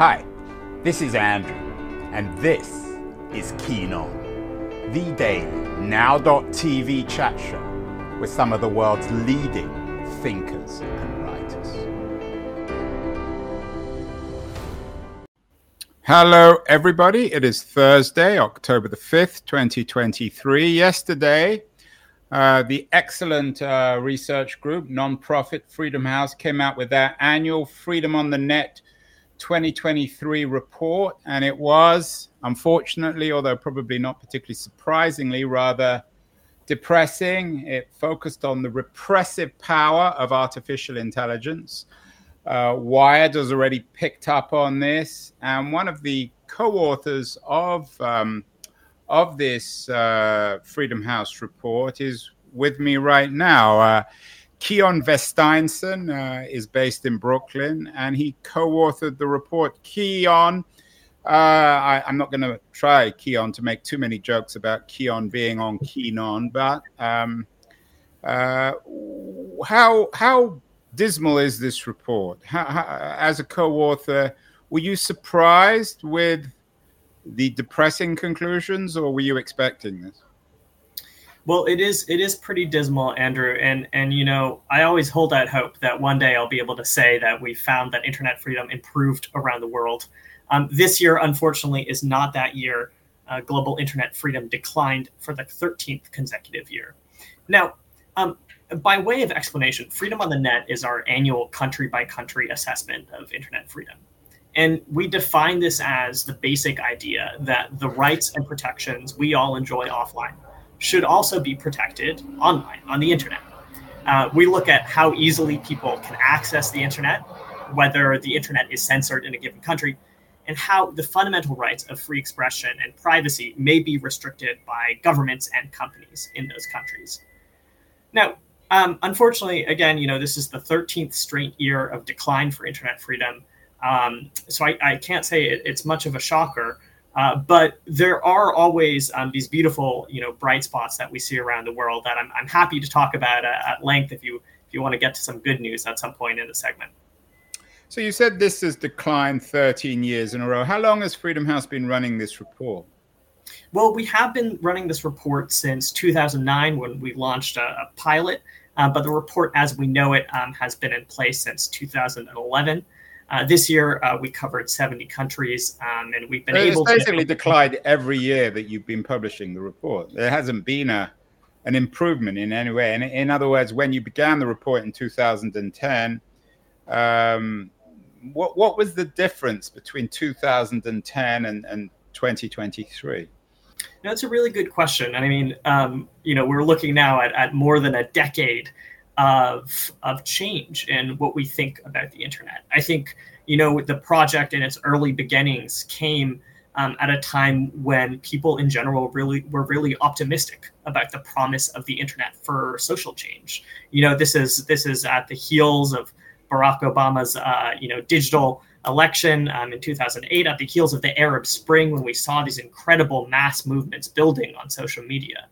Hi, this is Andrew, and this is Keen On, the daily now.tv chat show with some of the world's leading thinkers and writers. Hello, everybody. It is Thursday, October the 5th, 2023. Yesterday, uh, the excellent uh, research group, nonprofit Freedom House, came out with their annual Freedom on the Net 2023 report, and it was, unfortunately, although probably not particularly surprisingly, rather depressing. It focused on the repressive power of artificial intelligence. Uh, Wired has already picked up on this, and one of the co-authors of um, of this uh, Freedom House report is with me right now. Uh, Kian Vesteinsson uh, is based in Brooklyn, and he co-authored the report. Kian, uh, I, am not going to try Kian to make too many jokes about Keon being on Keen On, but um, uh, how how dismal is this report? How, how, as a co-author, were you surprised with the depressing conclusions, or were you expecting this? Well, it is it is pretty dismal, Andrew, and and you know I always hold out hope that one day I'll be able to say that we found that internet freedom improved around the world. Um, this year, unfortunately, is not that year. Uh, global internet freedom declined for the 13th consecutive year. Now, um, by way of explanation, Freedom on the Net is our annual country by country assessment of internet freedom. And we define this as the basic idea that the rights and protections we all enjoy offline should also be protected online on the internet. Uh, we look at how easily people can access the internet, whether the internet is censored in a given country, and how the fundamental rights of free expression and privacy may be restricted by governments and companies in those countries. Now, um, unfortunately, again, you know, this is the 13th straight year of decline for internet freedom. Um, so I, I, can't say it, it's much of a shocker. Uh, but there are always um, these beautiful, you know, bright spots that we see around the world that I'm, I'm happy to talk about uh, at length if you if you want to get to some good news at some point in the segment. So you said this has declined 13 years in a row. How long has Freedom House been running this report? Well, we have been running this report since 2009 when we launched a, a pilot, uh, but the report as we know it um, has been in place since 2011. Uh, this year, uh, we covered 70 countries, um, and we've been it's able basically to. declined every year that you've been publishing the report. There hasn't been a an improvement in any way. And in other words, when you began the report in 2010, um, what what was the difference between 2010 and, and 2023? That's a really good question. And I mean, um, you know, we're looking now at, at more than a decade of of change in what we think about the internet. I think you know the project in its early beginnings came um, at a time when people in general really were really optimistic about the promise of the internet for social change. You know, this is this is at the heels of Barack Obama's uh, you know digital election um, in 2008, at the heels of the Arab Spring, when we saw these incredible mass movements building on social media.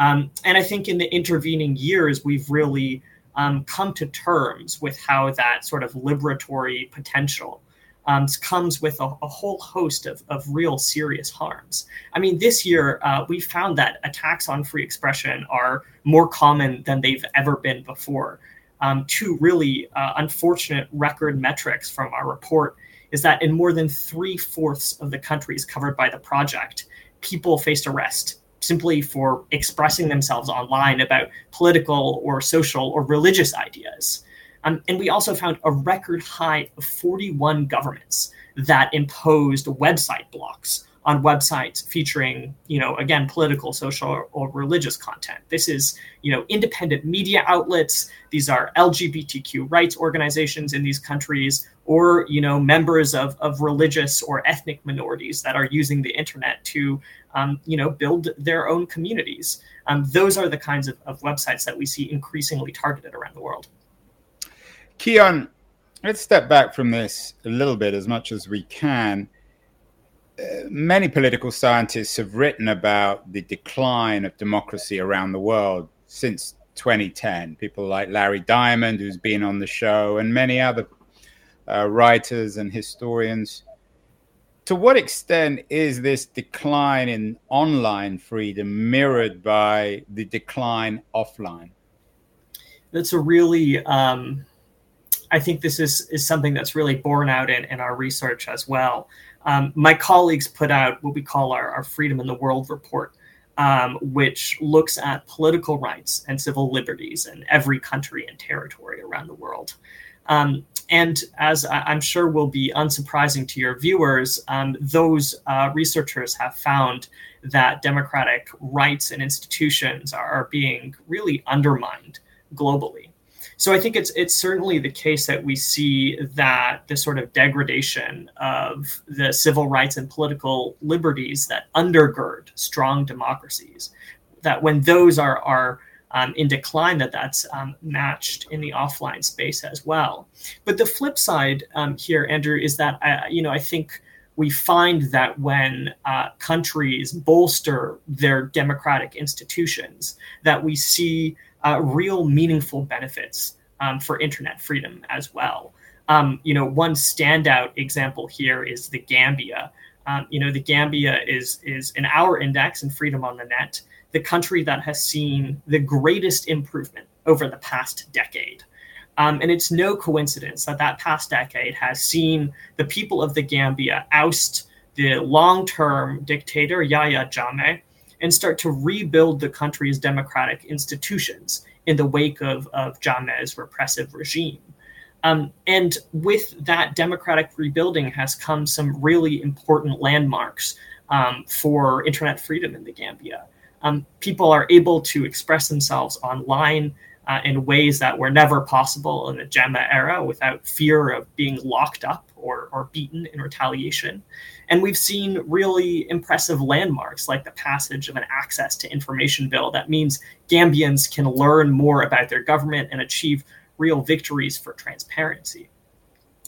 Um, and I think in the intervening years, we've really um, come to terms with how that sort of liberatory potential um, comes with a, a, whole host of, of real serious harms. I mean, this year uh, we found that attacks on free expression are more common than they've ever been before. Um, two really uh, unfortunate record metrics from our report is that in more than three fourths of the countries covered by the project, people faced arrest simply for expressing themselves online about political or social or religious ideas. Um, and we also found a record high of 41 governments that imposed website blocks on websites featuring, you know, again, political, social, or, or, religious content. This is, you know, independent media outlets. These are LGBTQ rights organizations in these countries, or, you know, members of, of religious or ethnic minorities that are using the internet to, um, you know, build their own communities. Um, those are the kinds of, of websites that we see increasingly targeted around the world. Kian, let's step back from this a little bit as much as we can many political scientists have written about the decline of democracy around the world since 2010. People like Larry Diamond, who's been on the show, and many other uh, writers and historians. To what extent is this decline in online freedom mirrored by the decline offline? That's a really, um, I think this is, is something that's really borne out in, in our research as well. Um, my colleagues put out what we call our, our Freedom in the World report, um, which looks at political rights and civil liberties in every country and territory around the world. Um, and as I'm sure will be unsurprising to your viewers, um, those uh, researchers have found that democratic rights and institutions are being really undermined globally. So I think it's it's certainly the case that we see that the sort of degradation of the civil rights and political liberties that undergird strong democracies, that when those are are um, in decline, that that's um, matched in the offline space as well. But the flip side um, here, Andrew, is that I, you know I think we find that when uh, countries bolster their democratic institutions, that we see uh, real meaningful benefits um, for internet freedom as well. Um, you know, one standout example here is the Gambia. Um, you know, the Gambia is is in our index in freedom on the net, the country that has seen the greatest improvement over the past decade. Um, and it's no coincidence that that past decade has seen the people of the Gambia oust the long term dictator Yahya Jammeh and start to rebuild the country's democratic institutions in the wake of, of Jammeh's repressive regime. Um, and with that democratic rebuilding has come some really important landmarks um, for internet freedom in the Gambia. Um, people are able to express themselves online uh, in ways that were never possible in the Jammeh era without fear of being locked up or, or beaten in retaliation. And we've seen really impressive landmarks like the passage of an access to information bill that means Gambians can learn more about their government and achieve real victories for transparency.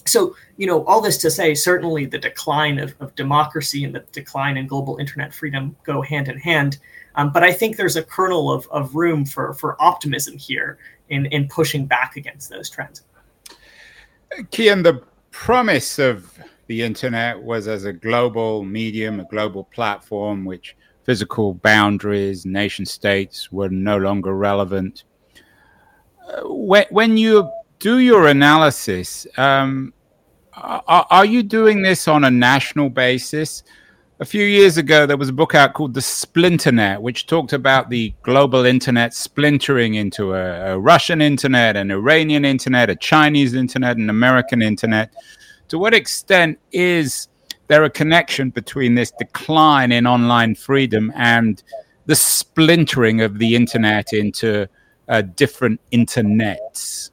So, you know, all this to say, certainly the decline of, of democracy and the decline in global internet freedom go hand in hand. Um, but I think there's a kernel of, of room for, for optimism here in, in pushing back against those trends. Kian, the promise of the internet was as a global medium, a global platform, which physical boundaries, nation states were no longer relevant. Uh, when, when you do your analysis, um, are, are, you doing this on a national basis? A few years ago, there was a book out called The Splinternet, which talked about the global internet splintering into a, a Russian internet, an Iranian internet, a Chinese internet, an American internet to what extent is there a connection between this decline in online freedom and the splintering of the internet into uh, different internets?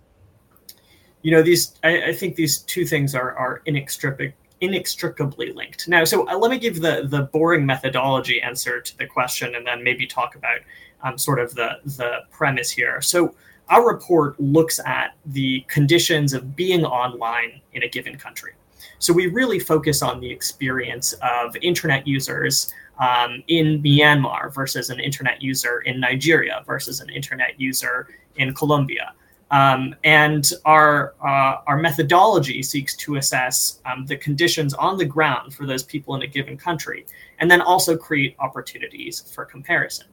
You know, these. I, I, think these two things are are inextricably inextricably linked. Now, so uh, let me give the the boring methodology answer to the question, and then maybe talk about um, sort of the the premise here. So our report looks at the conditions of being online in a given country. So we really focus on the experience of internet users um, in Myanmar versus an internet user in Nigeria versus an internet user in Colombia. Um, and our uh, our methodology seeks to assess um, the conditions on the ground for those people in a given country, and then also create opportunities for comparison.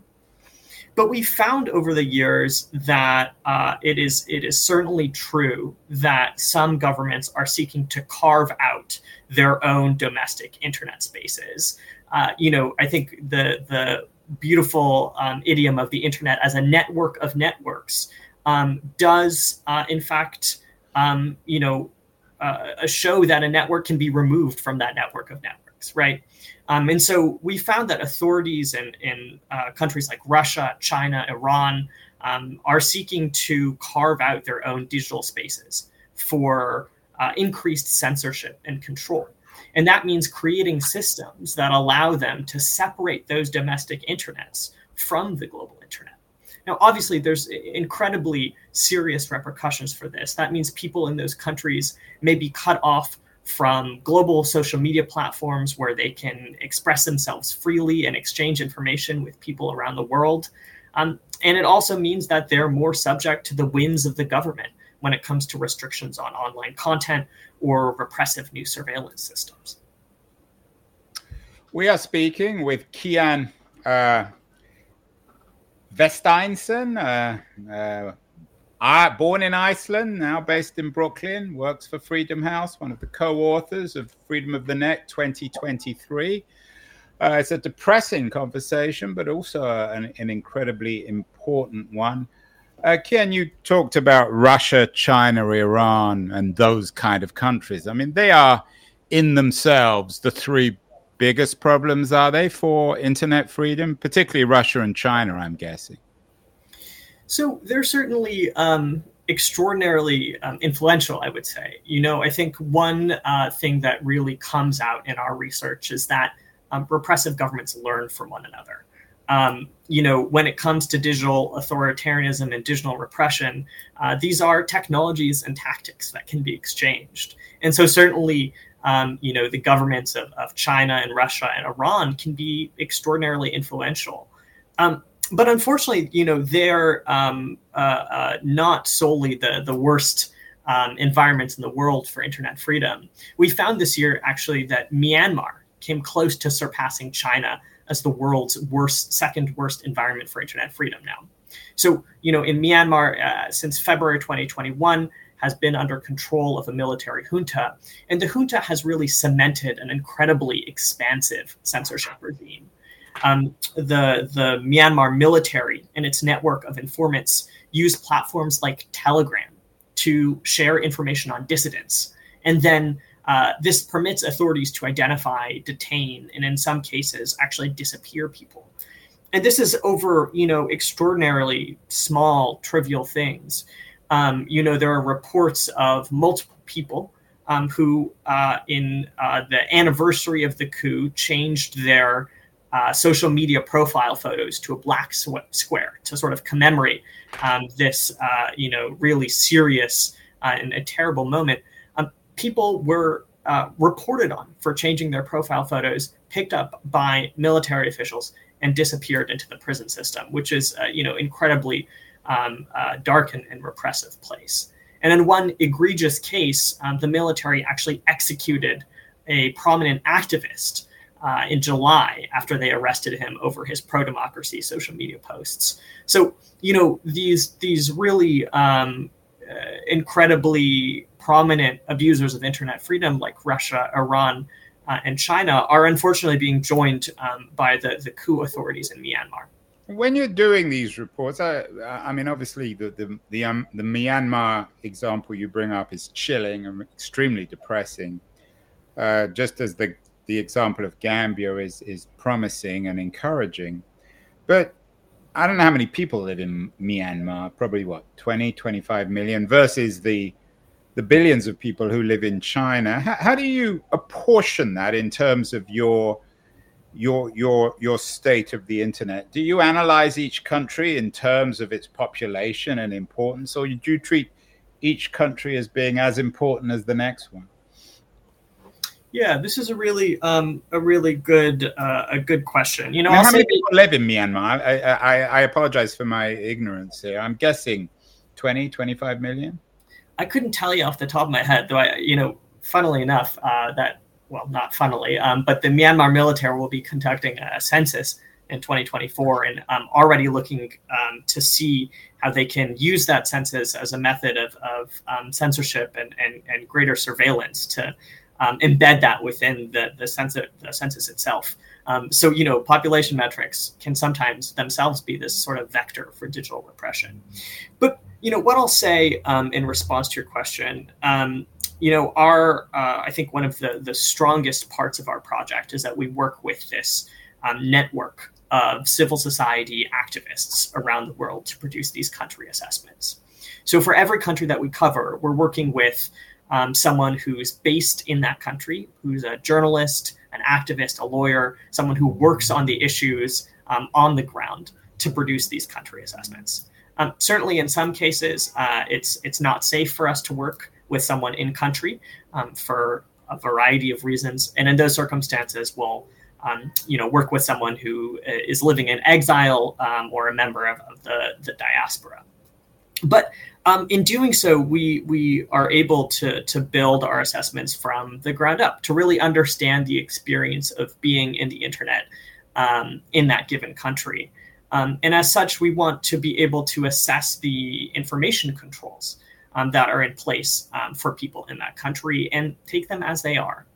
But we found over the years that uh, it is it is certainly true that some governments are seeking to carve out their own domestic internet spaces. Uh, you know, I think the the beautiful um, idiom of the internet as a network of networks um, does, uh, in fact, um, you know, uh, show that a network can be removed from that network of networks, right? Um, and so we found that authorities in, in uh, countries like Russia, China, Iran um, are seeking to carve out their own digital spaces for uh, increased censorship and control. And that means creating systems that allow them to separate those domestic internets from the global internet. Now, obviously, there's incredibly serious repercussions for this. That means people in those countries may be cut off from global social media platforms where they can express themselves freely and exchange information with people around the world. Um, and it also means that they're more subject to the whims of the government when it comes to restrictions on online content or repressive new surveillance systems. We are speaking with Kian uh, Vesteinsson, uh, uh, born in Iceland, now based in Brooklyn, works for Freedom House, one of the co authors of Freedom of the Net 2023. Uh, it's a depressing conversation, but also an, an incredibly important one. Uh, Ken, you talked about Russia, China, Iran, and those kind of countries. I mean, they are in themselves the three biggest problems, are they, for internet freedom, particularly Russia and China, I'm guessing? So they're certainly um, extraordinarily um, influential, I would say. You know, I think one uh, thing that really comes out in our research is that um, repressive governments learn from one another. Um, you know, when it comes to digital authoritarianism and digital repression, uh, these are technologies and tactics that can be exchanged. And so, certainly, um, you know, the governments of, of China and Russia and Iran can be extraordinarily influential. Um, but unfortunately, you know, they're um, uh, uh, not solely the the worst um, environments in the world for internet freedom. We found this year actually that Myanmar came close to surpassing China as the world's worst, second worst environment for internet freedom now. So, you know, in Myanmar, uh, since February 2021, has been under control of a military junta, and the junta has really cemented an incredibly expansive censorship regime. Um, the the Myanmar military and its network of informants use platforms like Telegram to share information on dissidents, and then uh, this permits authorities to identify, detain, and in some cases actually disappear people. And this is over, you know, extraordinarily small, trivial things. Um, you know, there are reports of multiple people um, who, uh, in uh, the anniversary of the coup, changed their uh, social media profile photos to a black square to sort of commemorate um, this, uh, you know, really serious uh, and a terrible moment. Um, people were uh, reported on for changing their profile photos, picked up by military officials, and disappeared into the prison system, which is, you know, incredibly um, uh, dark and, and, repressive place. And in one egregious case, um, the military actually executed a prominent activist uh, in July after they arrested him over his pro-democracy social media posts. So you know these these really um, uh, incredibly prominent abusers of internet freedom like Russia, Iran, uh, and China are unfortunately being joined um, by the, the coup authorities in Myanmar. When you're doing these reports, I, I mean, obviously the the the, um, the Myanmar example you bring up is chilling and extremely depressing. Uh, just as the the example of Gambia is is promising and encouraging. But I don't know how many people live in Myanmar, probably what 20, 25 million versus the the billions of people who live in China. How, how do you apportion that in terms of your your your your state of the internet? Do you analyze each country in terms of its population and importance, or do you treat each country as being as important as the next one? Yeah, this is a really um, a really good uh, a good question. You know, how many people live in Myanmar? I, I, I apologize for my ignorance here. I'm guessing 20, 25 million. I couldn't tell you off the top of my head, though. I, you know, funnily enough, uh, that well, not funnily, um, but the Myanmar military will be conducting a census in 2024 and um, already looking um, to see how they can use that census as a method of, of um, censorship and, and, and greater surveillance to um, embed that within the, the, census, the census itself. Um, so, you know, population metrics can sometimes themselves be this sort of vector for digital repression. But, you know, what I'll say um, in response to your question, you know, our, uh, I think one of the, the strongest parts of our project is that we work with this um, network of civil society activists around the world to produce these country assessments. So, for every country that we cover, we're working with um, someone who's based in that country, who's a journalist, an activist, a lawyer, someone who works on the issues um, on the ground to produce these country assessments. Um, certainly, in some cases, uh, it's it's not safe for us to work with someone in country um, for a variety of reasons, and in those circumstances, we'll um, you know work with someone who uh, living in exile um, or a member of, of the the diaspora. But um, in doing so, we we are able to to build our assessments from the ground up to really understand the experience of being in the internet um, in that given country. Um, and as such, we want to be able to assess the information controls um, that are in place um, for people in that country and take them as they are.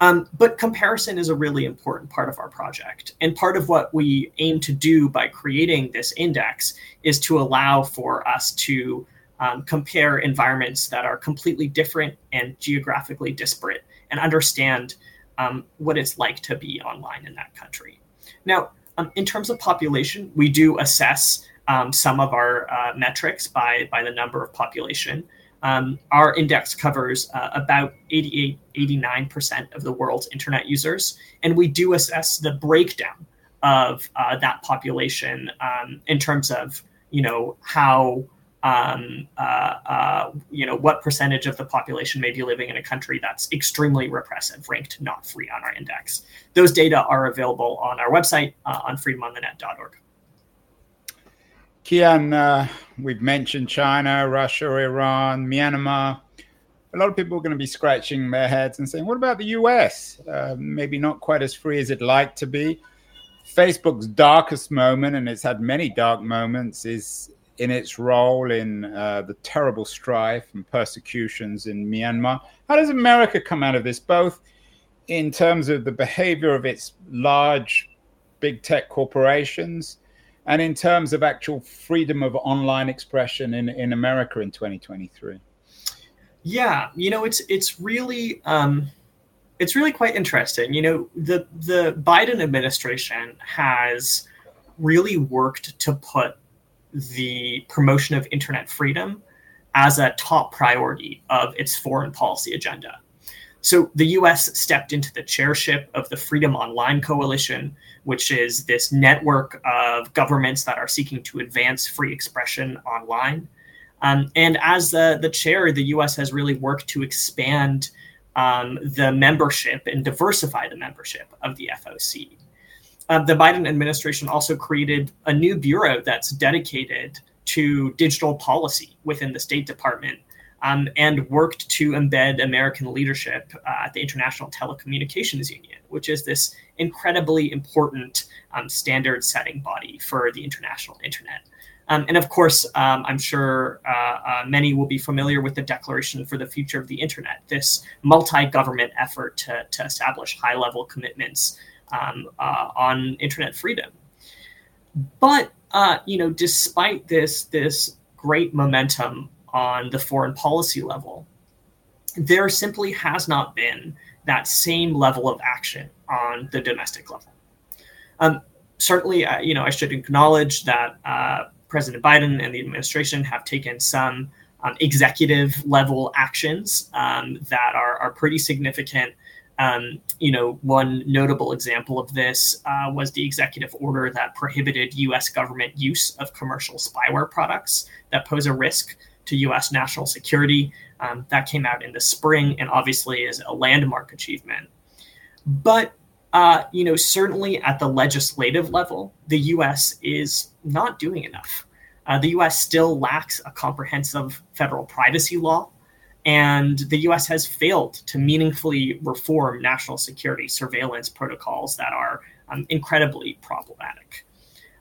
Um, but comparison is a really important part of our project. And part of what we aim to do by creating this index is to allow for us to um, compare environments that are completely different and geographically disparate and understand um, what it's like to be online in that country. Now, um, in terms of population, we do assess um, some of our uh, metrics by, by the number of population. Um, our index covers uh, about 88, 89% of the world's internet users, and we do assess the breakdown of uh, that population um, in terms of you know how um, uh, uh, you know what percentage of the population may be living in a country that's extremely repressive, ranked not free on our index. Those data are available on our website uh, on freedomonthenet.org. Kian, uh, we've mentioned China, Russia, Iran, Myanmar. A lot of people are going to be scratching their heads and saying, what about the US? Uh, maybe not quite as free as it'd like to be. Facebook's darkest moment, and it's had many dark moments, is in its role in uh, the terrible strife and persecutions in Myanmar. How does America come out of this, both in terms of the behavior of its large big tech corporations and in terms of actual freedom of online expression in, in America in 2023? Yeah, you know, it's it's really um, it's really quite interesting. You know, the the Biden administration has really worked to put the promotion of internet freedom as a top priority of its foreign policy agenda. So the US stepped into the chairship of the Freedom Online Coalition, which is this network of governments that are seeking to advance free expression online. Um, and as the, the chair, the US has really worked to expand um, the membership and diversify the membership of the FOC. Uh, the Biden administration also created a new bureau that's dedicated to digital policy within the State Department um, and worked to embed American leadership uh, at the International Telecommunications Union, which is this incredibly important um, standard setting body for the international internet. Um, and of course, um, I'm sure uh, uh, many will be familiar with the Declaration for the Future of the Internet, this multi government effort to, to establish high level commitments um, uh, on internet freedom. But uh, you know, despite this this great momentum on the foreign policy level, there simply has not been that same level of action on the domestic level. Um, certainly, uh, you know, I should acknowledge that uh, President Biden and the administration have taken some um, executive level actions um, that are, are pretty significant. Um, you know, one notable example of this uh, was the executive order that prohibited U.S. government use of commercial spyware products that pose a risk to U.S. national security. Um, that came out in the spring and obviously is a landmark achievement. But uh, you know, certainly at the legislative level, the U.S. is not doing enough. Uh, the U.S. still lacks a comprehensive federal privacy law, and the U.S. has failed to meaningfully reform national security surveillance protocols that are um, incredibly problematic.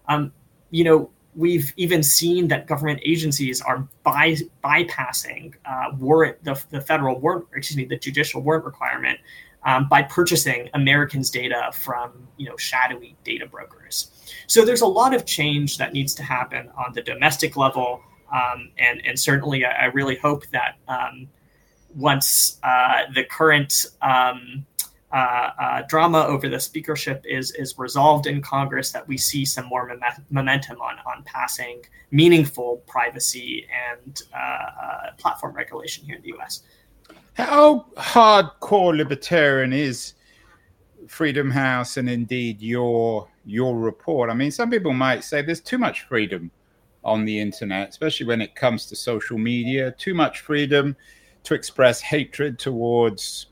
Um, you know, we've even seen that government agencies are by, bypassing uh, warrant the, the federal warrant, excuse me, the judicial warrant requirement um, by purchasing Americans' data from you know shadowy data brokers. So there's a lot of change that needs to happen on the domestic level, um, and and certainly I, I really hope that um, once uh, the current um, uh, uh, drama over the speakership is is resolved in Congress, that we see some more mom- momentum on on passing meaningful privacy and uh, uh, platform regulation here in the U.S. How hardcore libertarian is Freedom House and indeed your your report? I mean, some people might say there's too much freedom on the internet, especially when it comes to social media. Too much freedom to express hatred towards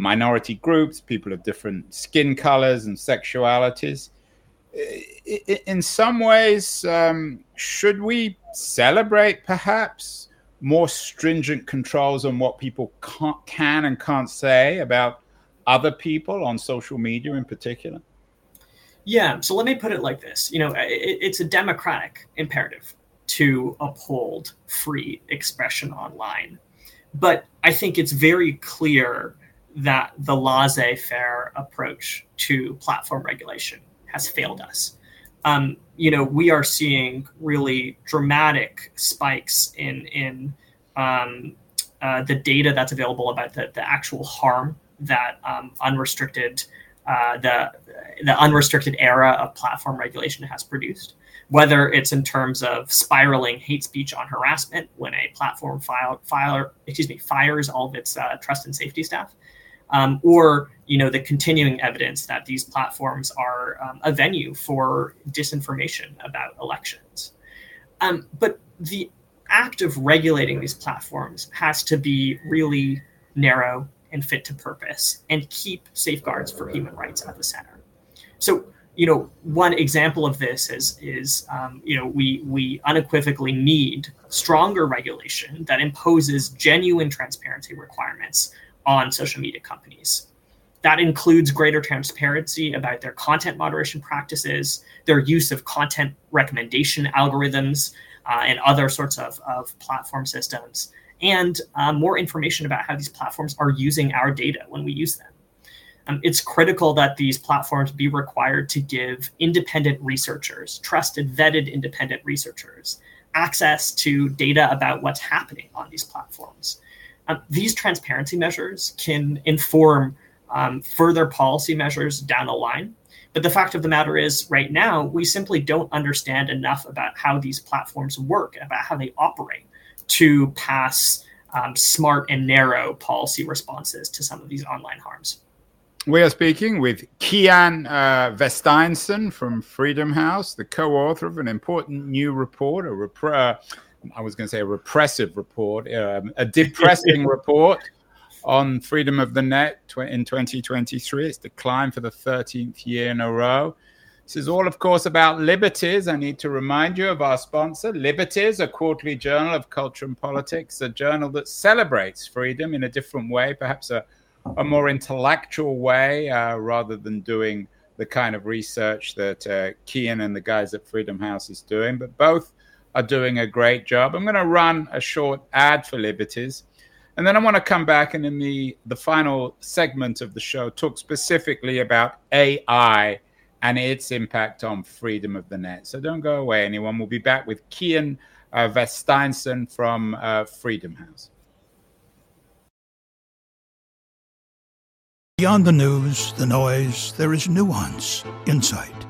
minority groups, people of different skin colors and sexualities. in some ways, um, should we celebrate perhaps more stringent controls on what people can and can't say about other people on social media in particular? Yeah, so let me put it like this. You know, it, it's a democratic imperative to uphold free expression online. But I think it's very clear that the laissez faire approach to platform regulation has failed us. Um, you know, we are seeing really dramatic spikes in in um, uh, the data that's available about the, the actual harm that um, unrestricted uh, the the unrestricted era of platform regulation has produced. Whether it's in terms of spiraling hate speech on harassment when a platform file, file excuse me fires all of its uh, trust and safety staff, um, or you know the continuing evidence that these platforms are um, a venue for disinformation about elections. Um, but the act of regulating these platforms has to be really narrow and fit to purpose and keep safeguards for human rights at the center. So, you know, one example of this is is um, you know we we unequivocally need stronger regulation that imposes genuine transparency requirements on social media companies. That includes greater transparency about their content moderation practices, their use of content recommendation algorithms, uh, and other sorts of, of platform systems, and uh, more information about how these platforms are using our data when we use them. Um, it's critical that these platforms be required to give independent researchers, trusted, vetted independent researchers, access to data about what's happening on these platforms. Um, these transparency measures can inform um, further policy measures down the line. But the fact of the matter is, right now, we simply don't understand enough about how these platforms work, about how they operate to pass um, smart and narrow policy responses to some of these online harms. We are speaking with Kian uh, from Freedom House, the co author of an important new report, a rep- uh, I was going to say a repressive report, um, a depressing report on freedom of the net tw- in 2023. It's declined for the 13th year in a row. This is all, of course, about Liberties. I need to remind you of our sponsor, Liberties, a quarterly journal of culture and politics, a journal that celebrates freedom in a different way, perhaps a, a more intellectual way, uh, rather than doing the kind of research that uh, Kian and the guys at Freedom House is doing. But both are doing a great job. I'm going to run a short ad for Liberties. And then I want to come back and in the, the final segment of the show talk specifically about AI and its impact on freedom of the net. So don't go away, anyone. We'll be back with Kian uh, Vesteinsson from uh, Freedom House. Beyond the news, the noise, there is nuance, insight.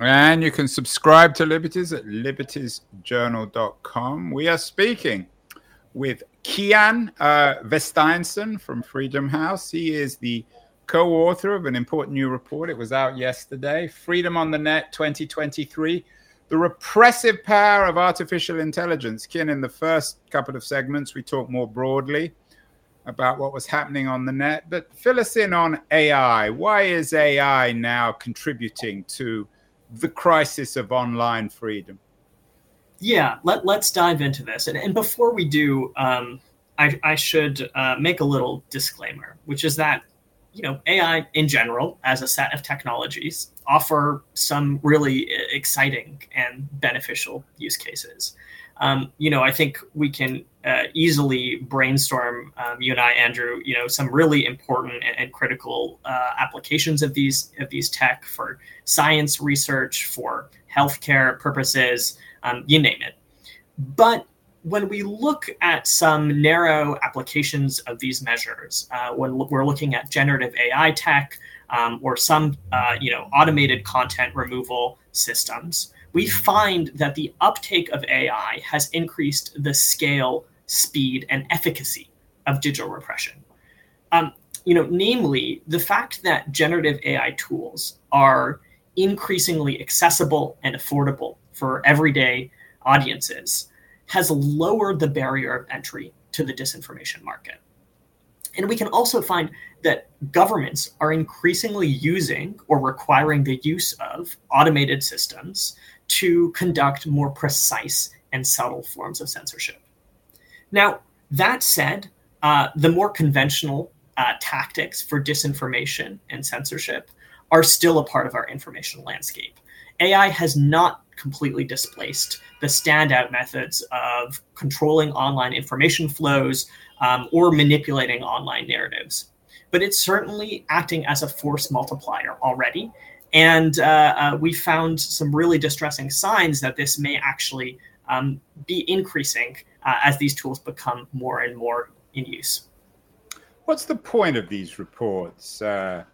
And you can subscribe to Liberties at libertiesjournal.com. We are speaking with Kian uh, from Freedom House. He is the co author of an important new report. It was out yesterday Freedom on the Net 2023 The Repressive Power of Artificial Intelligence. Kian, in the first couple of segments, we talked more broadly about what was happening on the net, but fill us in on AI. Why is AI now contributing to the crisis of online freedom? Yeah, let, let's dive into this. And, and before we do, um, I, I, should uh, make a little disclaimer, which is that you know AI in general, as a set of technologies, offer some really exciting and beneficial use cases. Um, you know, I think we can uh, easily brainstorm um, you and I, Andrew. You know, some really important and, and critical uh, applications of these of these tech for science research, for healthcare purposes, um, you name it. But when we look at some narrow applications of these measures, uh, when we're looking at generative AI tech um, or some, uh, you know, automated content removal systems, we find that the uptake of AI has increased the scale, speed, and efficacy of digital repression. Um, you know, namely the fact that generative AI tools are increasingly accessible and affordable for everyday audiences has lowered the barrier of entry to the disinformation market. And we can also find that governments are increasingly using or requiring the use of automated systems to conduct more precise and subtle forms of censorship. Now, that said, uh, the more conventional uh, tactics for disinformation and censorship are still a part of our information landscape. AI has not completely displaced the standout methods of controlling online information flows um, or manipulating online narratives. But it's certainly acting as a force multiplier already. And uh, uh, we found some really distressing signs that this may actually um, be increasing uh, as these tools become more and more in use. What's the point of these reports? Uh,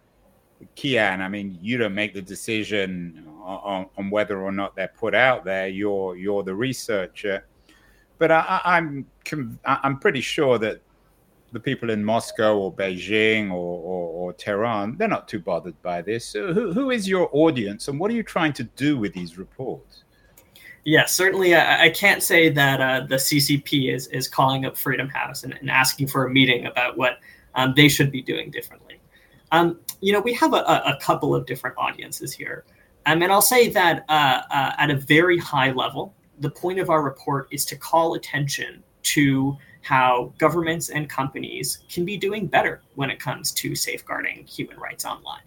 Kian, I mean, you don't make the decision on, on, whether or not they're put out there. You're you're the researcher, but I, I'm, I'm pretty sure that the people in Moscow or Beijing or, or, or Tehran they're not too bothered by this. So who, who is your audience, and what are you trying to do with these reports? Yeah, certainly. I, I can't say that uh, the CCP is is calling up Freedom House and, and asking for a meeting about what um, they should be doing differently. Um, you know, we have a, a, couple of different audiences here. Um, and I'll say that uh, uh, at a very high level, the point of our report is to call attention to how governments and companies can be doing better when it comes to safeguarding human rights online.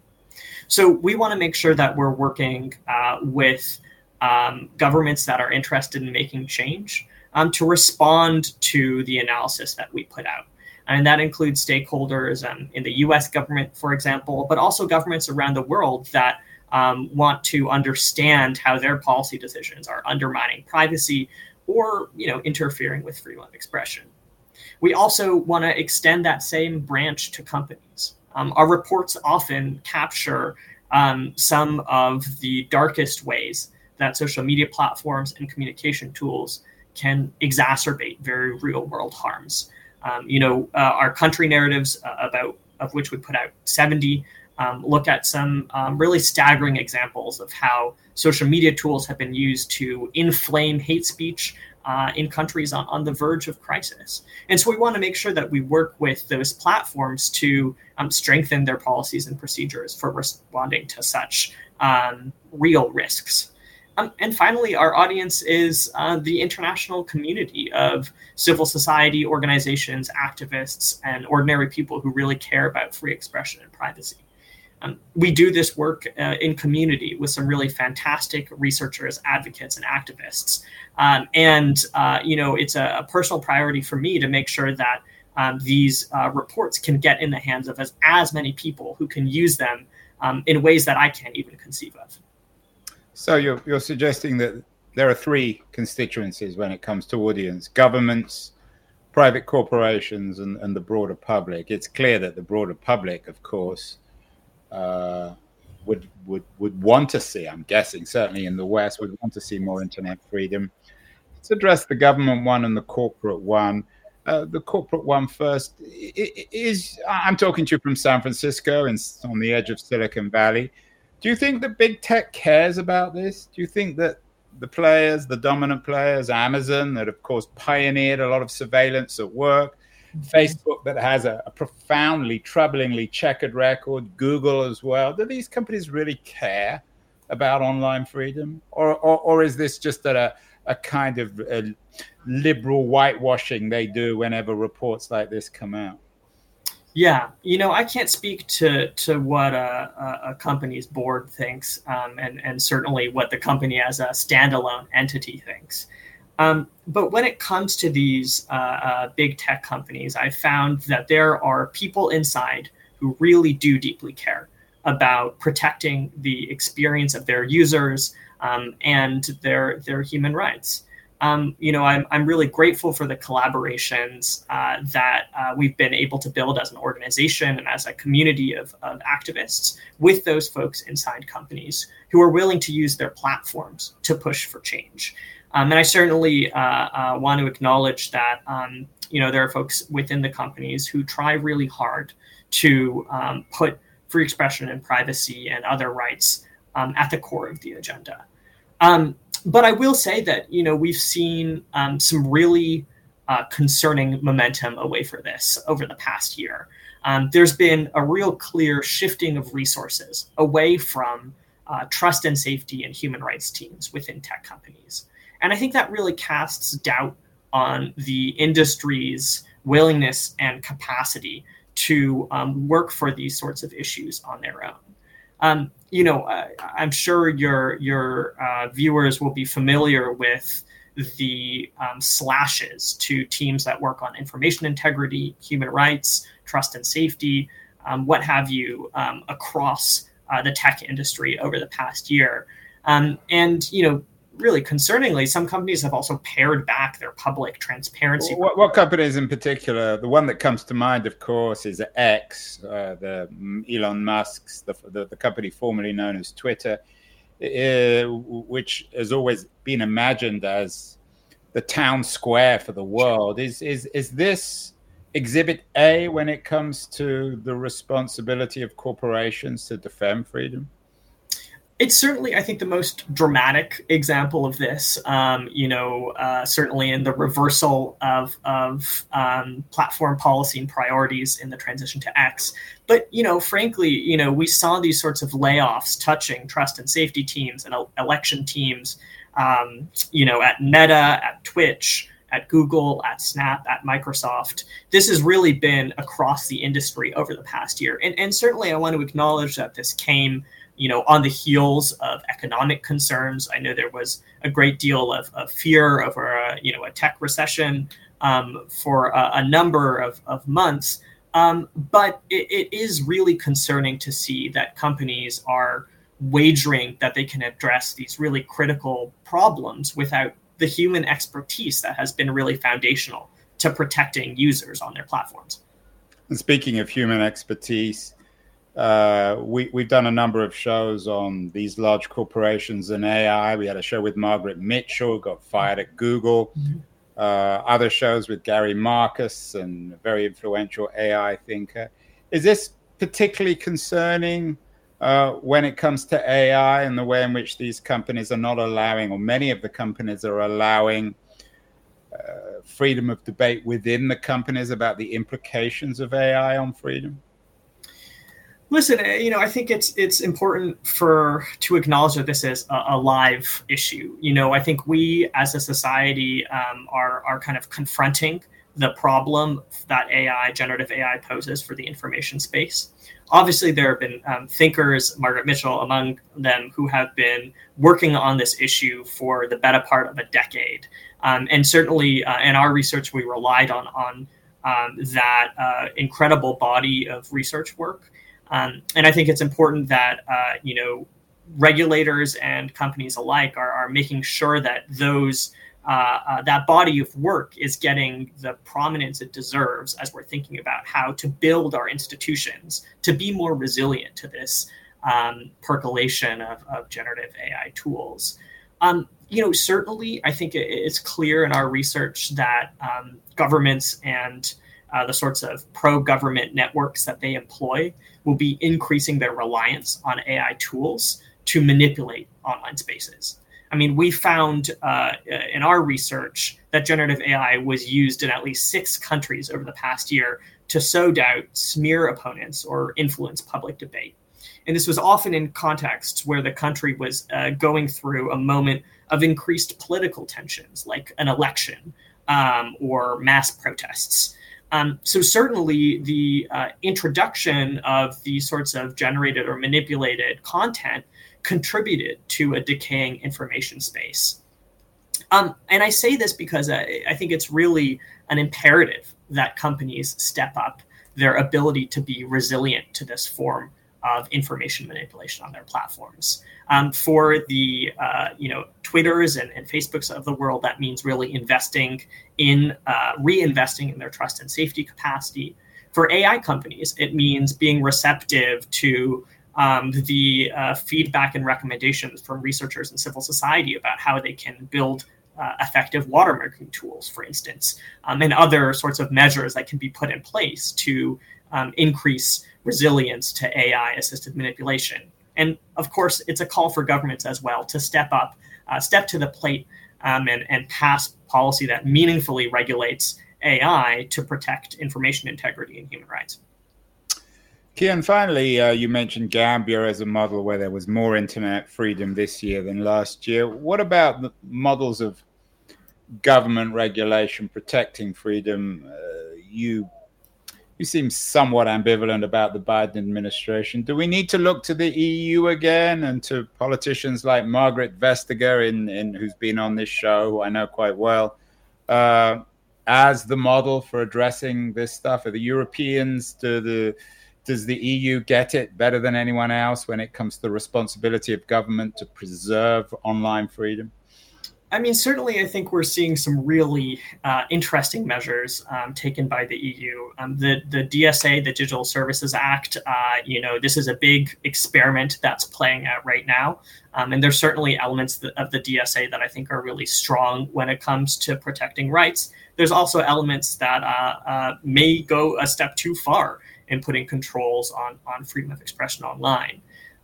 So we want to make sure that we're working uh, with um, governments that are interested in making change um, to respond to the analysis that we put out and that includes stakeholders um, in the U.S. government, for example, but also governments around the world that um, want to understand how their policy decisions are undermining privacy or, you know, interfering with of expression. We also want to extend that same branch to companies. Um, our reports often capture um, some of the darkest ways that social media platforms and communication tools can exacerbate very real world harms. Um, you know, uh, our country narratives, uh, about of which we put out 70, um, look at some um, really staggering examples of how social media tools have been used to inflame hate speech uh, in countries on, on the verge of crisis. And so we want to make sure that we work with those platforms to um, strengthen their policies and procedures for responding to such um, real risks. Um, and finally, our audience is uh, the international community of civil society organizations, activists, and ordinary people who really care about free expression and privacy. Um, we do this work uh, in community with some really fantastic researchers, advocates, and activists. Um, and, uh, you know, it's a, a, personal priority for me to make sure that um, these uh, reports can get in the hands of as, as many people who can use them um, in ways that I can't even conceive of. So you're, you're suggesting that there are three constituencies when it comes to audience governments, private corporations, and, and the broader public. It's clear that the broader public, of course, uh, would, would, would want to see, I'm guessing, certainly in the West, would want to see more internet freedom. Let's address the government one and the corporate one. Uh, the corporate one first is I'm talking to you from San Francisco and on the edge of Silicon Valley. Do you think that big tech cares about this? Do you think that the players, the dominant players, Amazon, that of course pioneered a lot of surveillance at work. Facebook, that has a, a, profoundly, troublingly checkered record, Google as well, do these companies really care about online freedom? Or, or, or is this just a, a kind of a liberal whitewashing they do whenever reports like this come out? Yeah, you know, I can't speak to to what a, a company's board thinks, um, and and certainly what the company as a standalone entity thinks. Um, but when it comes to these uh, uh, big tech companies, I found that there are people inside who really do deeply care about protecting the experience of their users um, and their their human rights. um, you know, I'm, I'm really grateful for the collaborations uh, that uh, we've been able to build as an organization and as a community of, of activists with those folks inside companies who are willing to use their platforms to push for change. Um, and I certainly uh, uh want to acknowledge that, um, you know, there are folks within the companies who try really hard to um, put free expression and privacy and other rights um, at the core of the agenda. Um, but I will say that you know we've seen um, some really uh, concerning momentum away for this over the past year. There's been a real clear shifting of resources away from uh, trust and safety and human rights teams within tech companies, and I think that really casts doubt on the industry's willingness and capacity to um, work for these sorts of issues on their own. Um, you know, I'm sure your your uh, viewers will be familiar with the um, slashes to teams that work on information integrity, human rights, trust and safety, um, what have you, um, across uh, the tech industry over the past year. Um, and you know, really concerningly, some companies have also pared back their public transparency. What, what companies in particular? The one that comes to mind, of course, is X, uh, the Elon Musk's, the, the, the, company formerly known as Twitter, uh, which has always been imagined as the town square for the world. Is is is this exhibit A when it comes to the responsibility of corporations to defend freedom? It's certainly, I think, the most dramatic example of this. Um, you know, uh, certainly in the reversal of of um, platform policy and priorities in the transition to X. But you know, frankly, you know, we saw these sorts of layoffs touching trust and safety teams and election teams. Um, you know, at Meta, at Twitch at Google, at Snap, at Microsoft. This has really been across the industry over the past year. And, and certainly I want to acknowledge that this came you know, on the heels of economic concerns. I know there was a great deal of, of fear over, a, you know, a tech recession um, for a, a, number of, of months. Um, but it, it is really concerning to see that companies are wagering that they can address these really critical problems without the human expertise that has been really foundational to protecting users on their platforms. And speaking of human expertise, uh, we, we've done a number of shows on these large corporations and AI. We had a show with Margaret Mitchell, got fired at Google. Uh, other shows with Gary Marcus and a very influential AI thinker. Is this particularly concerning uh, when it comes to AI and the way in which these companies are not allowing, or many of the companies are allowing, uh, freedom of debate within the companies about the implications of AI on freedom? Listen, eh, you know, I think it's it's important for to acknowledge that this is a, a live issue. You know, I think we as a society um, are are kind of confronting the problem that AI, generative AI, poses for the information space. Obviously, there have been um, thinkers, Margaret Mitchell among them, who have been working on this issue for the better part of a decade. Um, and certainly, uh, in our research, we relied on on um, that uh, incredible body of research work. Um, and I think it's important that uh, you know regulators and companies alike are, are making sure that those uh, uh, that body of work is getting the prominence it deserves as we're thinking about how to build our institutions to be more resilient to this um, percolation of, of, generative AI tools. Um, you know, certainly, I think it's clear in our research that um, governments and uh, the sorts of pro-government networks that they employ will be increasing their reliance on AI tools to manipulate online spaces. I mean, we found uh, in our research that generative AI was used in at least six countries over the past year to sow doubt, smear opponents, or influence public debate. And this was often in contexts where the country was uh, going through a moment of increased political tensions, like an election um, or mass protests. Um, so certainly the uh, introduction of these sorts of generated or manipulated content contributed to a decaying information space. Um, and I say this because I, I, think it's really an imperative that companies step up their ability to be resilient to this form of information manipulation on their platforms. Um, for the uh, you know Twitters and, and Facebooks of the world, that means really investing in uh, reinvesting in their trust and safety capacity. For AI companies, it means being receptive to um, the uh, feedback and recommendations from researchers and civil society about how they can build uh, effective watermarking tools, for instance, um, and other sorts of measures that can be put in place to um, increase resilience to AI assisted manipulation. And of course, it's a call for governments as well to step up, uh, step to the plate, um, and, and pass policy that meaningfully regulates AI to protect information integrity and human rights. Kian, finally, uh, you mentioned Gambia as a model where there was more internet freedom this year than last year. What about the models of government regulation protecting freedom? Uh, you you seem somewhat ambivalent about the Biden administration. Do we need to look to the EU again and to politicians like Margaret Vestager, in, in who's been on this show, who I know quite well, uh, as the model for addressing this stuff? Are the Europeans, do the does the EU get it better than anyone else when it comes to the responsibility of government to preserve online freedom? I mean, certainly, I think we're seeing some really uh, interesting measures um, taken by the EU. Um, the the DSA, the Digital Services Act, uh, you know, this is a big experiment that's playing out right now, um, and there's certainly elements of the DSA that I think are really strong when it comes to protecting rights. There's also elements that uh, uh may go a step too far in putting controls on on freedom of expression online.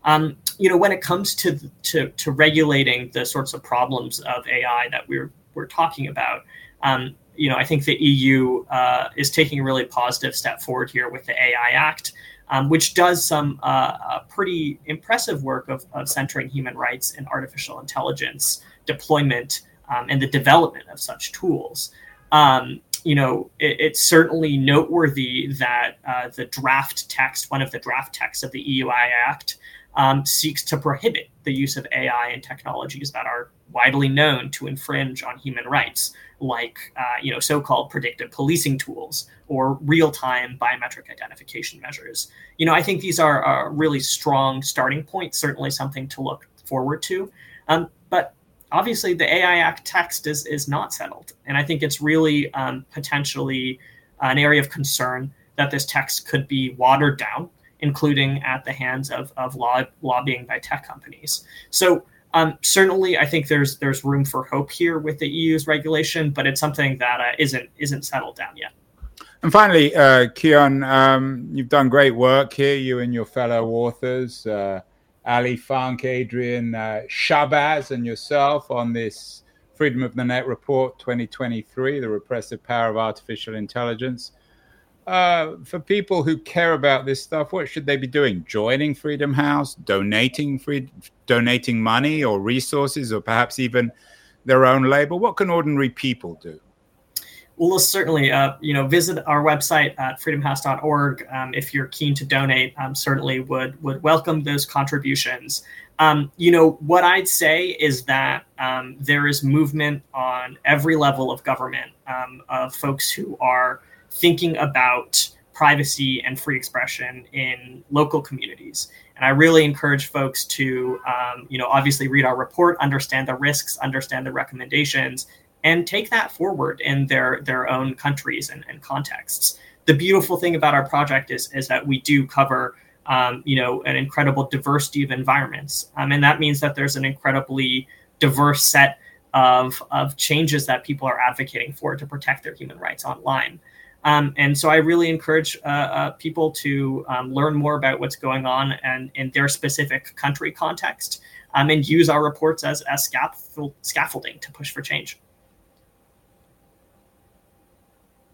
Um, you know, when it comes to, to, to regulating the sorts of problems of AI that we're we're talking about, um, you know, I think the EU uh, is taking a really positive step forward here with the AI Act, um, which does some uh, pretty impressive work of, of centering human rights and artificial intelligence deployment um, and the development of such tools. Um, you know, it, it's certainly noteworthy that uh, the draft text, one of the draft texts of the EUI Act, um, seeks to prohibit the use of AI and technologies that are widely known to infringe on human rights, like uh, you know so-called predictive policing tools or real-time biometric identification measures. You know, I think these are a really strong starting points. Certainly, something to look forward to. Um, but obviously, the AI Act text is is not settled, and I think it's really um, potentially an area of concern that this text could be watered down including at the hands of, of lobbying by tech companies. So um, certainly, I think there's there's room for hope here with the EU's regulation, but it's something that uh, not isn't settled down yet. And finally, uh, um, you've done great work here, you and your fellow authors, uh, Allie Funk, Adrian uh, Shahbaz, and yourself on this Freedom of the Net Report 2023, The Repressive Power of Artificial Intelligence uh, for people who care about this stuff, what should they be doing? Joining Freedom House, donating free, donating money or resources, or perhaps even their own labor. What can ordinary people do? Well, certainly, uh, you know, visit our website at freedomhouse.org um, if you're keen to donate. Um, certainly, would would welcome those contributions. Um, you know, what I'd say is that um, there is movement on every level of government um, of folks who are thinking about privacy and free expression in local communities. And I really encourage folks to, um, you know, obviously read our report, understand the risks, understand the recommendations, and take that forward in their their own countries and, and contexts. The beautiful thing about our project is is that we do cover, um, you know, an incredible diversity of environments, um, and that means that there's an incredibly diverse set of of changes that people are advocating for to protect their human rights online. Um, and so I really encourage uh, uh, people to um, learn more about what's going on and in their specific country context um, and use our reports as, as scaffold, scaffolding to push for change.